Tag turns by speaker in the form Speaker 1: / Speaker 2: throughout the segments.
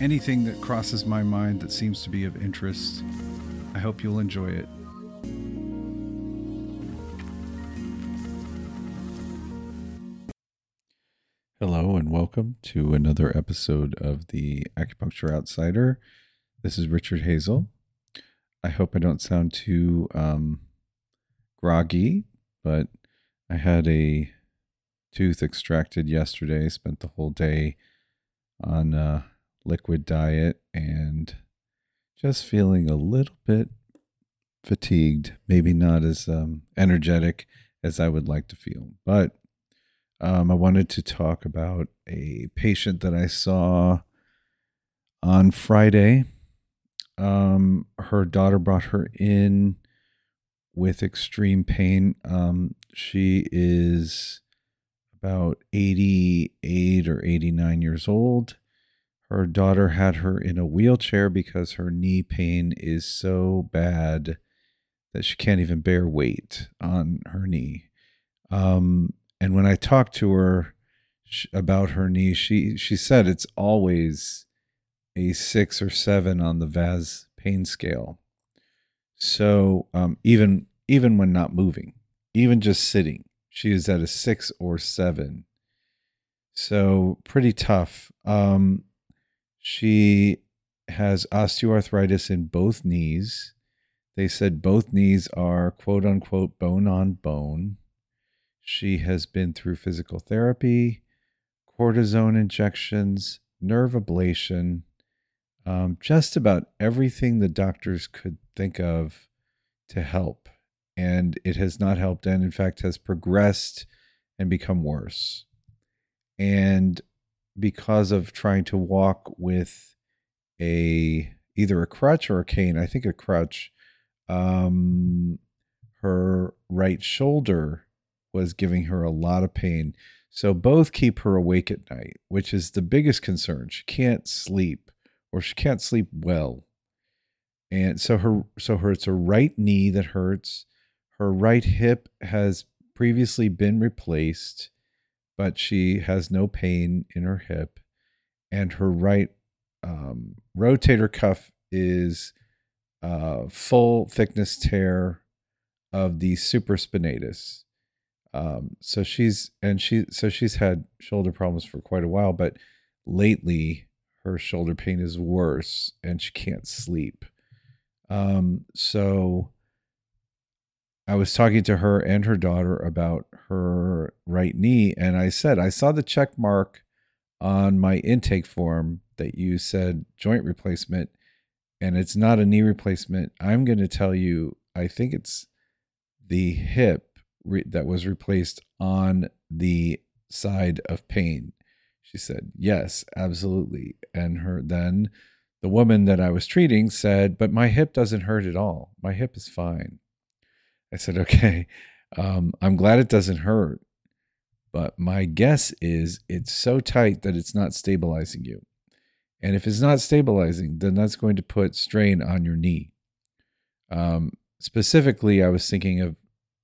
Speaker 1: anything that crosses my mind that seems to be of interest. I hope you'll enjoy it. Hello, and welcome to another episode of the Acupuncture Outsider. This is Richard Hazel. I hope I don't sound too um, groggy, but I had a tooth extracted yesterday, spent the whole day on. Uh, liquid diet and just feeling a little bit fatigued, maybe not as um, energetic as I would like to feel. But um, I wanted to talk about a patient that I saw on Friday. Um, her daughter brought her in with extreme pain. Um, she is about 88 or 89 years old. Her daughter had her in a wheelchair because her knee pain is so bad that she can't even bear weight on her knee. Um, and when I talked to her about her knee, she she said it's always a six or seven on the VAS pain scale. So um, even even when not moving, even just sitting, she is at a six or seven. So pretty tough. Um, she has osteoarthritis in both knees. They said both knees are quote unquote bone on bone. She has been through physical therapy, cortisone injections, nerve ablation, um, just about everything the doctors could think of to help. And it has not helped, and in fact, has progressed and become worse. And because of trying to walk with a either a crutch or a cane. I think a crutch. Um, her right shoulder was giving her a lot of pain. So both keep her awake at night, which is the biggest concern. She can't sleep or she can't sleep well. And so her so her it's her right knee that hurts. Her right hip has previously been replaced but she has no pain in her hip, and her right um, rotator cuff is uh, full thickness tear of the supraspinatus. Um, so she's and she so she's had shoulder problems for quite a while, but lately her shoulder pain is worse and she can't sleep. Um, so I was talking to her and her daughter about her right knee, and I said, I saw the check mark on my intake form that you said joint replacement, and it's not a knee replacement. I'm going to tell you, I think it's the hip re- that was replaced on the side of pain. She said, Yes, absolutely. And her then the woman that I was treating said, But my hip doesn't hurt at all. My hip is fine. I said, okay, um, I'm glad it doesn't hurt, but my guess is it's so tight that it's not stabilizing you. And if it's not stabilizing, then that's going to put strain on your knee. Um, specifically, I was thinking of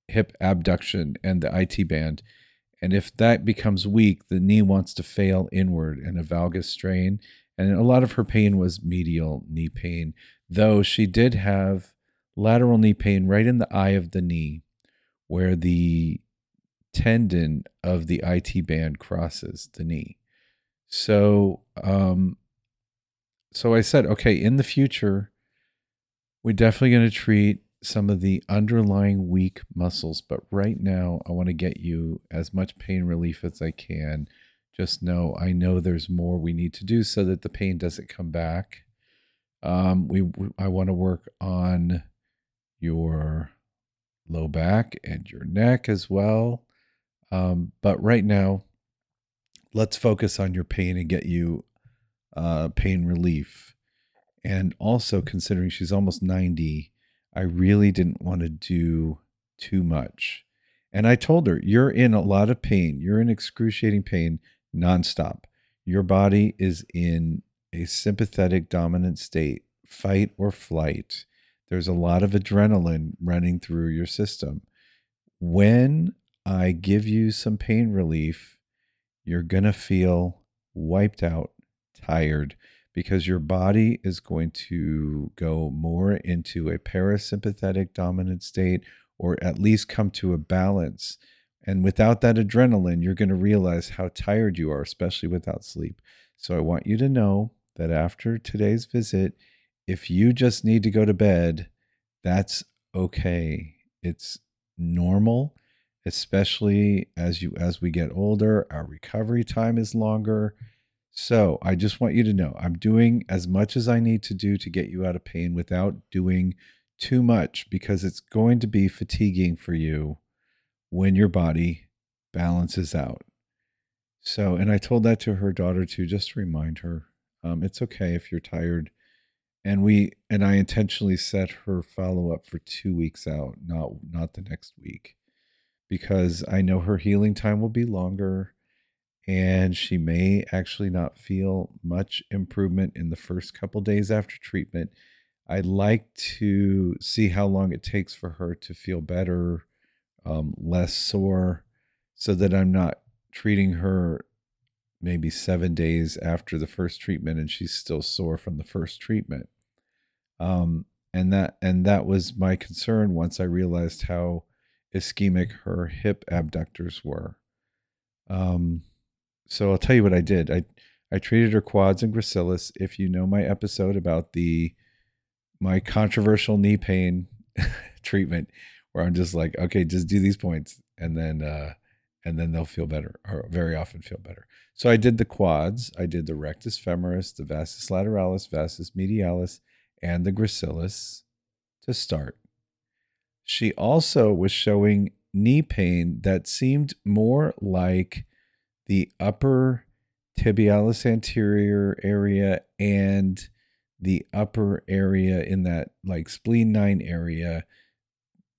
Speaker 1: hip abduction and the IT band. And if that becomes weak, the knee wants to fail inward and a valgus strain. And a lot of her pain was medial knee pain, though she did have lateral knee pain right in the eye of the knee where the tendon of the IT band crosses the knee. So, um, so I said, okay, in the future, we're definitely going to treat some of the underlying weak muscles, but right now, I want to get you as much pain relief as I can. Just know I know there's more we need to do so that the pain doesn't come back. Um, we I want to work on your low back and your neck as well. Um, but right now, let's focus on your pain and get you uh, pain relief. And also, considering she's almost 90, I really didn't want to do too much. And I told her, You're in a lot of pain. You're in excruciating pain nonstop. Your body is in a sympathetic dominant state, fight or flight. There's a lot of adrenaline running through your system. When I give you some pain relief, you're going to feel wiped out, tired, because your body is going to go more into a parasympathetic dominant state or at least come to a balance. And without that adrenaline, you're going to realize how tired you are, especially without sleep. So I want you to know that after today's visit, if you just need to go to bed, that's okay. It's normal, especially as you as we get older, our recovery time is longer. So, I just want you to know I'm doing as much as I need to do to get you out of pain without doing too much because it's going to be fatiguing for you when your body balances out. So, and I told that to her daughter too, just to remind her um, it's okay if you're tired. And we and I intentionally set her follow up for two weeks out, not not the next week, because I know her healing time will be longer, and she may actually not feel much improvement in the first couple days after treatment. I'd like to see how long it takes for her to feel better, um, less sore, so that I'm not treating her maybe seven days after the first treatment and she's still sore from the first treatment. Um, and that and that was my concern once I realized how ischemic her hip abductors were. Um, so I'll tell you what I did. I I treated her quads and gracilis. If you know my episode about the my controversial knee pain treatment where I'm just like, okay, just do these points and then uh and then they'll feel better or very often feel better. So I did the quads, I did the rectus femoris, the vastus lateralis, vastus medialis, and the gracilis to start. She also was showing knee pain that seemed more like the upper tibialis anterior area and the upper area in that like spleen 9 area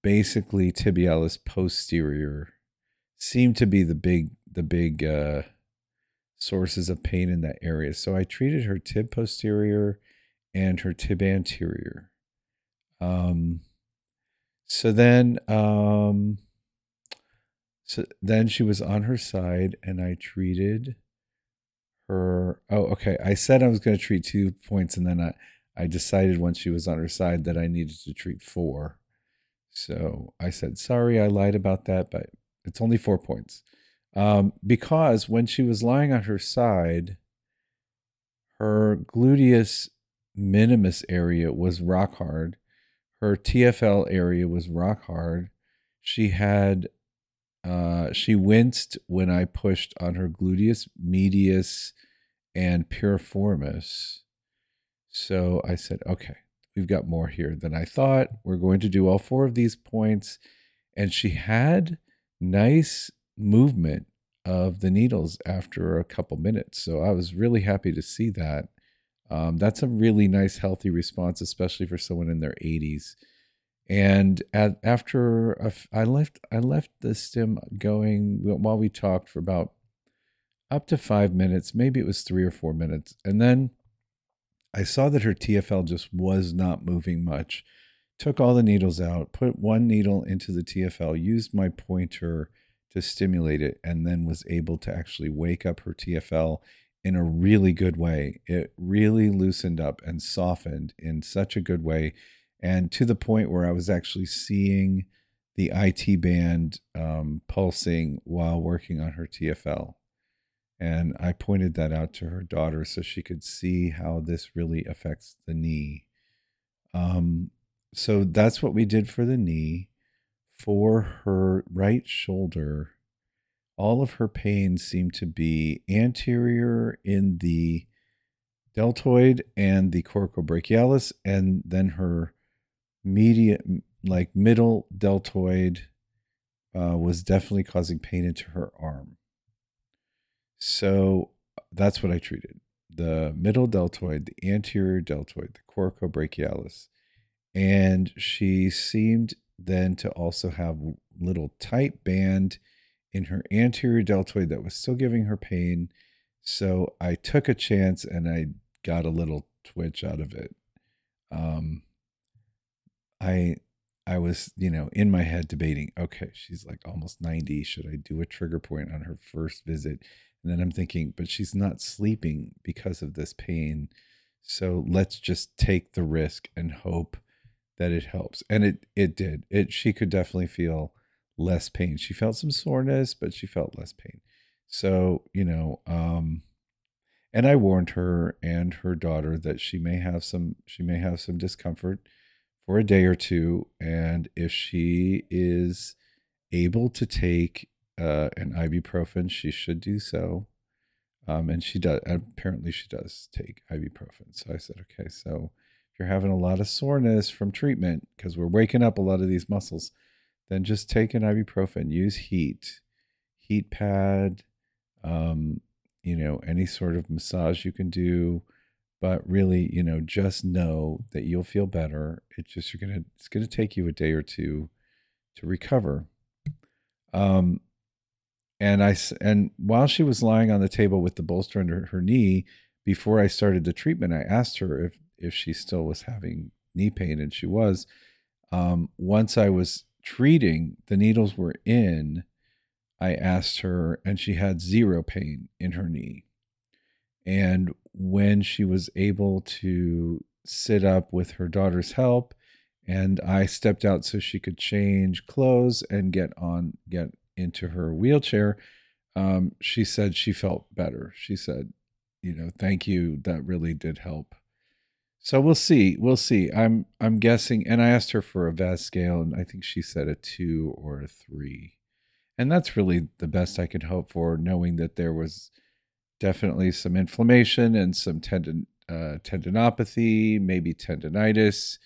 Speaker 1: basically tibialis posterior seem to be the big the big uh sources of pain in that area so i treated her tib posterior and her tib anterior um so then um so then she was on her side and i treated her. Oh, okay. I said I was going to treat two points, and then I, I decided once she was on her side that I needed to treat four. So I said, sorry, I lied about that, but it's only four points. Um, because when she was lying on her side, her gluteus minimus area was rock hard. Her TFL area was rock hard. She had uh, she winced when I pushed on her gluteus medius and piriformis. So I said, okay, we've got more here than I thought. We're going to do all four of these points. And she had nice movement of the needles after a couple minutes. So I was really happy to see that. Um, that's a really nice, healthy response, especially for someone in their 80s and at, after a, I left, I left the stim going while we talked for about up to five minutes. Maybe it was three or four minutes, and then I saw that her TFL just was not moving much. Took all the needles out, put one needle into the TFL, used my pointer to stimulate it, and then was able to actually wake up her TFL in a really good way. It really loosened up and softened in such a good way and to the point where I was actually seeing the IT band um, pulsing while working on her TFL. And I pointed that out to her daughter so she could see how this really affects the knee. Um, so that's what we did for the knee. For her right shoulder, all of her pain seemed to be anterior in the deltoid and the coracobrachialis, and then her medium, like middle deltoid, uh, was definitely causing pain into her arm. So that's what I treated. the middle deltoid, the anterior deltoid, the coracobrachialis. And she seemed then to also have little tight band in her anterior deltoid that was still giving her pain. So I took a chance and I got a little twitch out of it. Um, I I was, you know, in my head debating, okay, she's like almost 90. Should I do a trigger point on her first visit? And then I'm thinking, but she's not sleeping because of this pain. So let's just take the risk and hope that it helps. And it it did. It she could definitely feel less pain. She felt some soreness, but she felt less pain. So, you know, um and I warned her and her daughter that she may have some she may have some discomfort for a day or two and if she is able to take uh, an ibuprofen she should do so um, and she does apparently she does take ibuprofen so i said okay so if you're having a lot of soreness from treatment because we're waking up a lot of these muscles then just take an ibuprofen use heat heat pad um, you know, any sort of massage you can do. But really, you know, just know that you'll feel better. It's just you're gonna it's gonna take you a day or two to recover. Um, and I and while she was lying on the table with the bolster under her knee, before I started the treatment, I asked her if if she still was having knee pain, and she was. Um, once I was treating, the needles were in, I asked her, and she had zero pain in her knee. And when she was able to sit up with her daughter's help, and I stepped out so she could change clothes and get on, get into her wheelchair, um, she said she felt better. She said, you know, thank you. That really did help. So we'll see. We'll see. I'm I'm guessing, and I asked her for a VAS scale, and I think she said a two or a three and that's really the best I could hope for, knowing that there was definitely some inflammation and some tendon uh, tendinopathy, maybe tendonitis.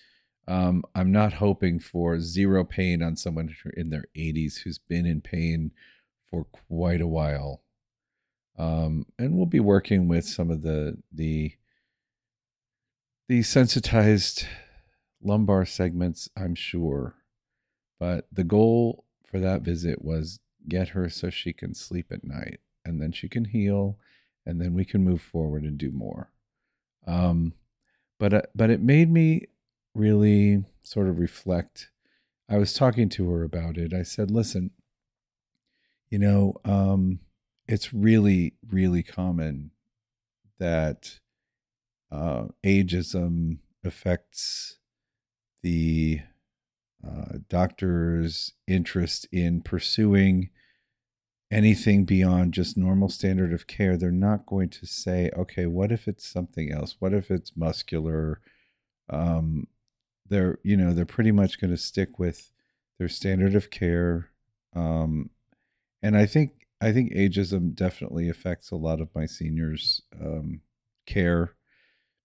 Speaker 1: Um, I'm not hoping for zero pain on someone in their 80s who's been in pain for quite a while. Um, and we'll be working with some of the the the sensitized lumbar segments, I'm sure. But the goal for that visit was get her so she can sleep at night and then she can heal and then we can move forward and do more. Um, but uh, but it made me really sort of reflect. I was talking to her about it. I said, "Listen, you know, um, it's really really common that uh, ageism affects the uh, doctor's interest in pursuing anything beyond just normal standard of care. They're not going to say okay what if it's something else? What if it's muscular? Um they're you know they're pretty much going to stick with their standard of care um and i think i think ageism definitely affects a lot of my seniors um care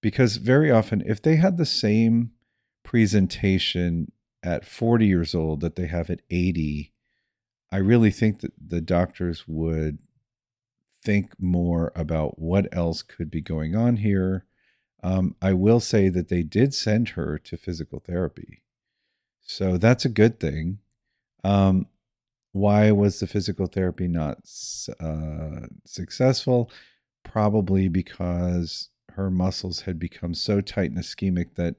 Speaker 1: because very often if they had the same presentation at 40 years old that they have at 80, I really think that the doctors would think more about what else could be going on here. Um, I will say that they did send her to physical therapy. So that's a good thing. Um, why was the physical therapy not uh, successful? Probably because her muscles had become so tight and ischemic that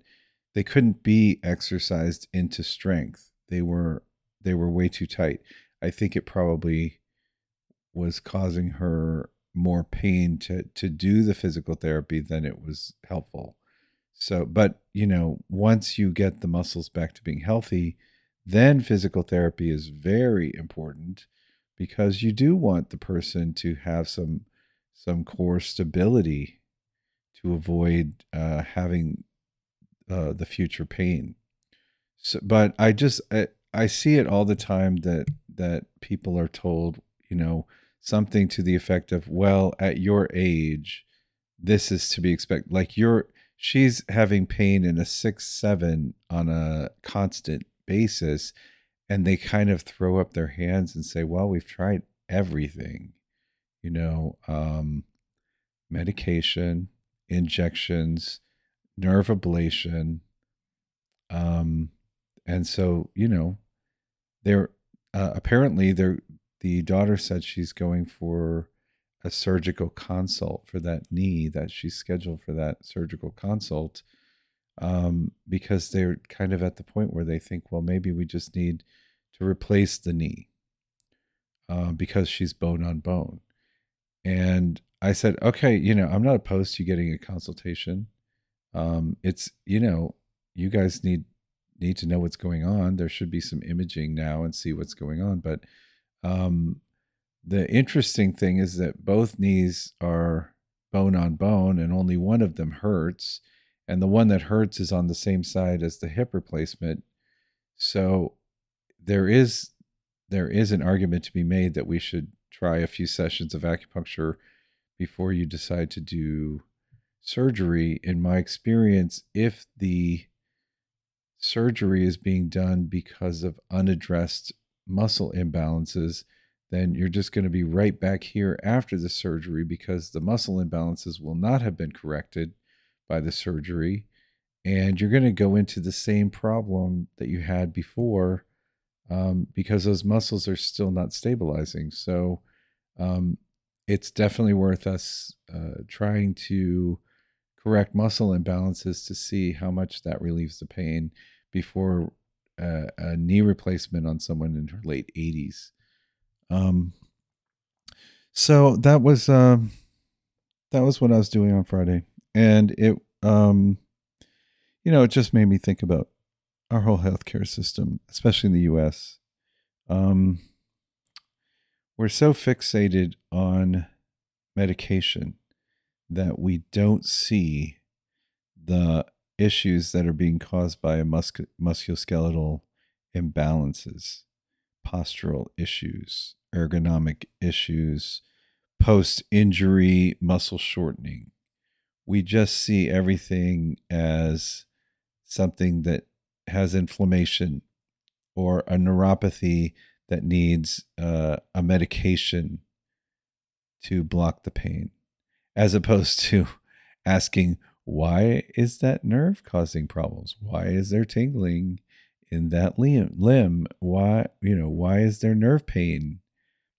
Speaker 1: they couldn't be exercised into strength. They were they were way too tight. I think it probably was causing her more pain to to do the physical therapy than it was helpful. So, but you know, once you get the muscles back to being healthy, then physical therapy is very important because you do want the person to have some some core stability to avoid uh, having uh, the future pain. So, but I just I, I see it all the time that that people are told, you know, something to the effect of, "Well, at your age, this is to be expected." Like you're, she's having pain in a six seven on a constant basis, and they kind of throw up their hands and say, "Well, we've tried everything," you know, um, medication, injections, nerve ablation. Um, and so, you know, they're uh, apparently they're, the daughter said she's going for a surgical consult for that knee that she's scheduled for that surgical consult um, because they're kind of at the point where they think, well, maybe we just need to replace the knee uh, because she's bone on bone. And I said, okay, you know, I'm not opposed to getting a consultation. Um, it's, you know, you guys need need to know what's going on. There should be some imaging now and see what's going on. But um, the interesting thing is that both knees are bone on bone, and only one of them hurts, and the one that hurts is on the same side as the hip replacement. So there is there is an argument to be made that we should try a few sessions of acupuncture before you decide to do surgery. In my experience, if the surgery is being done because of unaddressed muscle imbalances, then you're just going to be right back here after the surgery because the muscle imbalances will not have been corrected by the surgery. And you're going to go into the same problem that you had before um, because those muscles are still not stabilizing. So um, it's definitely worth us uh, trying to correct muscle imbalances to see how much that relieves the pain before uh, a knee replacement on someone in her late 80s. Um, so that was uh, that was what I was doing on Friday, and it um, you know it just made me think about our whole healthcare system, especially in the U.S. Um, we're so fixated on medication that we don't see the issues that are being caused by musc- musculoskeletal imbalances, postural issues, ergonomic issues, post injury muscle shortening. We just see everything as something that has inflammation or a neuropathy that needs uh, a medication to block the pain, as opposed to asking, why is that nerve causing problems? Why is there tingling in that limb? Why, you know, why is there nerve pain?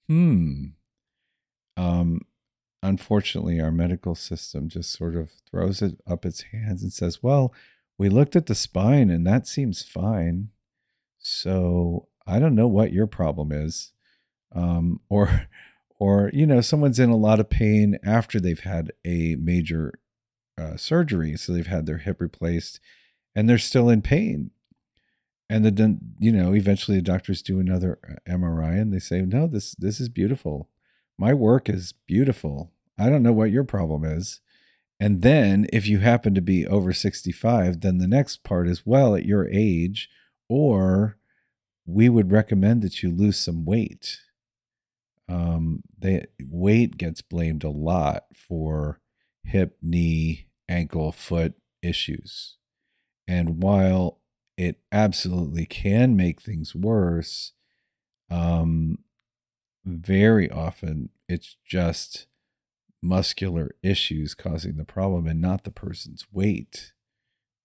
Speaker 1: Hmm. Um, unfortunately, our medical system just sort of throws it up its hands and says, well, we looked at the spine and that seems fine. So I don't know what your problem is. Um, or, or, you know, someone's in a lot of pain after they've had a major uh, surgery. So they've had their hip replaced and they're still in pain. And then, you know, eventually the doctors do another uh, MRI and they say, no, this, this is beautiful. My work is beautiful. I don't know what your problem is. And then if you happen to be over 65, then the next part is well, at your age, or we would recommend that you lose some weight. Um, they, weight gets blamed a lot for hip, knee, ankle, foot issues. And while it absolutely can make things worse, um, very often it's just muscular issues causing the problem and not the person's weight.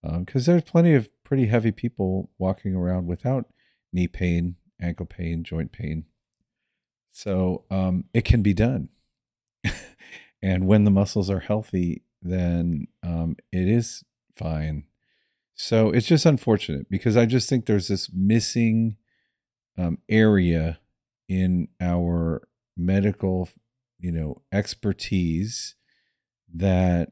Speaker 1: Because um, there's plenty of pretty heavy people walking around without knee pain, ankle pain, joint pain. So um, it can be done. and when the muscles are healthy, then um, it is fine. So it's just unfortunate because I just think there's this missing um, area in our medical you know expertise that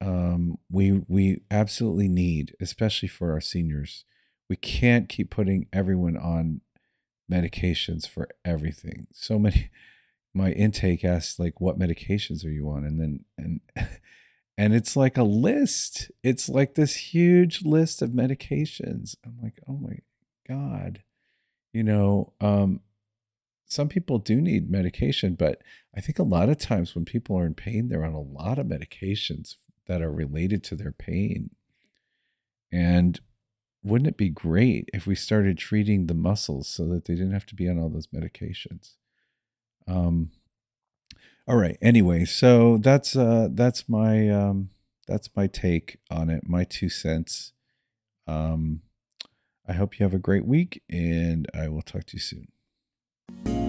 Speaker 1: um, we we absolutely need, especially for our seniors. We can't keep putting everyone on medications for everything. So many. My intake asks like, "What medications are you on?" And then and and it's like a list. It's like this huge list of medications. I'm like, "Oh my god," you know. Um, some people do need medication, but I think a lot of times when people are in pain, they're on a lot of medications that are related to their pain. And wouldn't it be great if we started treating the muscles so that they didn't have to be on all those medications? Um, all right. Anyway, so that's uh, that's my um, that's my take on it, my two cents. Um, I hope you have a great week, and I will talk to you soon.